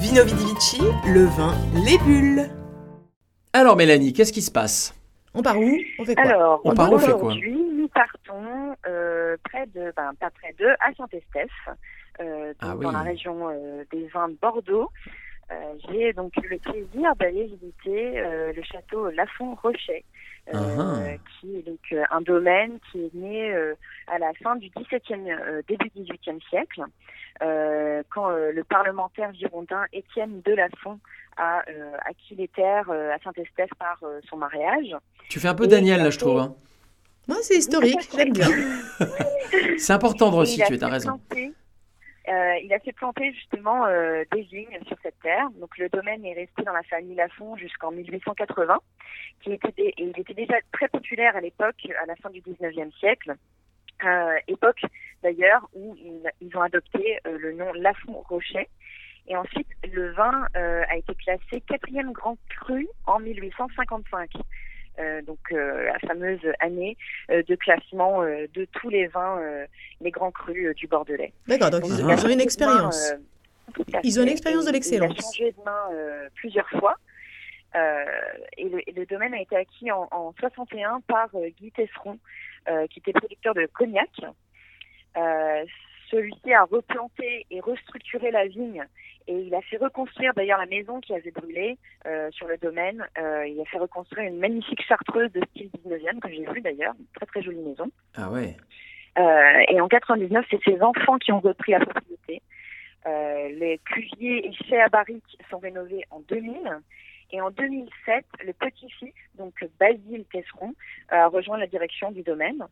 Vino Vidi Vici, le vin, les bulles. Alors Mélanie, qu'est-ce qui se passe? On part où? On fait quoi? Alors, On part où, fait quoi? aujourd'hui, nous partons euh, près de, ben, pas près de, à Saint-Estèphe, euh, Ah oui. dans la région euh, des vins de Bordeaux. J'ai donc eu le plaisir d'aller visiter euh, le château Lafont-Rochet, euh, Ah. qui est donc euh, un domaine qui est né euh, à la fin du XVIIe, euh, début XVIIIe siècle, euh, quand euh, le parlementaire girondin Étienne de Lafont a euh, acquis les terres euh, à Saint-Estèphe par euh, son mariage. Tu fais un peu Et Daniel là, je trouve. hein. Moi, c'est historique, j'aime bien. C'est important de resituer, t'as raison. Euh, il a fait planter justement euh, des vignes sur cette terre. Donc le domaine est resté dans la famille Lafont jusqu'en 1880, qui était et il était déjà très populaire à l'époque, à la fin du 19e siècle. Euh, époque d'ailleurs où ils, ont adopté le nom Lafont Rocher. Et ensuite, le vin a été classé quatrième grand cru en 1855. Euh, donc euh, la fameuse année euh, de classement de tous les vins, les grands crus du Bordelais. D'accord, donc Donc, ils, ils ont une expérience. main, Ils ont une expérience de l'excellence. Il a changé de main plusieurs fois. Et, le, et le domaine a été acquis en, en 61 par Guy Tesseron, qui était producteur de cognac. Celui-ci a replanté et restructuré la vigne et il a fait reconstruire d'ailleurs la maison qui avait brûlé euh, sur le domaine. Euh, il a fait reconstruire une magnifique chartreuse de style 19e que j'ai vue d'ailleurs, une très très jolie maison. Ah ouais. Euh, et en 99, c'est ses enfants qui ont repris la propriété. Les cuviers et chais à barriques sont rénovés en 2000. Et en 2007, le petit-fils, donc Basile Tesseron, a rejoint la direction du domaine.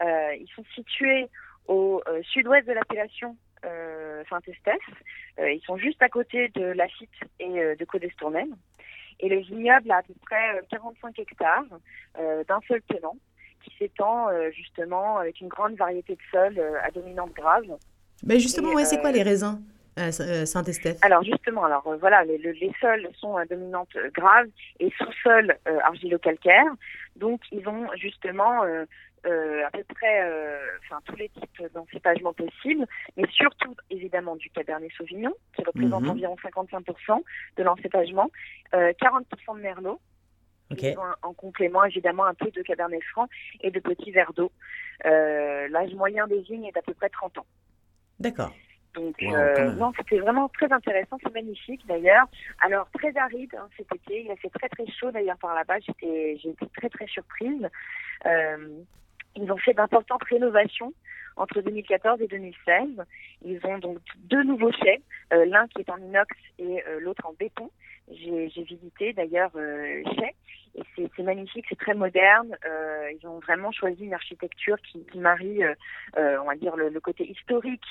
Euh, ils sont situés au euh, sud-ouest de l'appellation euh, Saint-Estèphe. Ils sont juste à côté de Lafitte et de Codestornel. Et le vignoble a à peu près euh, 45 hectares d'un seul tenant qui s'étend justement avec une grande variété de sols à dominante grave. Mais justement, Et, ouais, c'est quoi les raisins? Euh, Saint-Estèphe Alors justement, alors euh, voilà, les, le- les sols sont à dominante euh, grave et sous-sol euh, argilo-calcaire. Donc ils ont justement euh, euh, à peu près euh, enfin, tous les types d'encépagement possibles, mais surtout évidemment du Cabernet Sauvignon qui représente Mhm. environ 55% de l'encépagement, euh, 40% de Merlot. Ok. Ils ont un- en complément évidemment un peu de Cabernet Franc et de petits verres d'eau. Euh, L'âge moyen des vignes est d'à peu près 30 ans. D'accord. Donc, Wow, euh, non, c'était vraiment très intéressant, c'est magnifique d'ailleurs. Alors, très aride hein, cet été, il a fait très très chaud d'ailleurs par là-bas, j'étais j'ai été très très surprise. Euh, ils ont fait d'importantes rénovations entre 2014 et 2016. Ils ont donc deux nouveaux chais, euh, l'un qui est en inox et l'autre en béton. J'ai visité d'ailleurs euh, chais et c'est c'est magnifique, c'est très moderne. Euh, ils ont vraiment choisi une architecture qui, qui marie, euh, euh, on va dire, le, le côté historique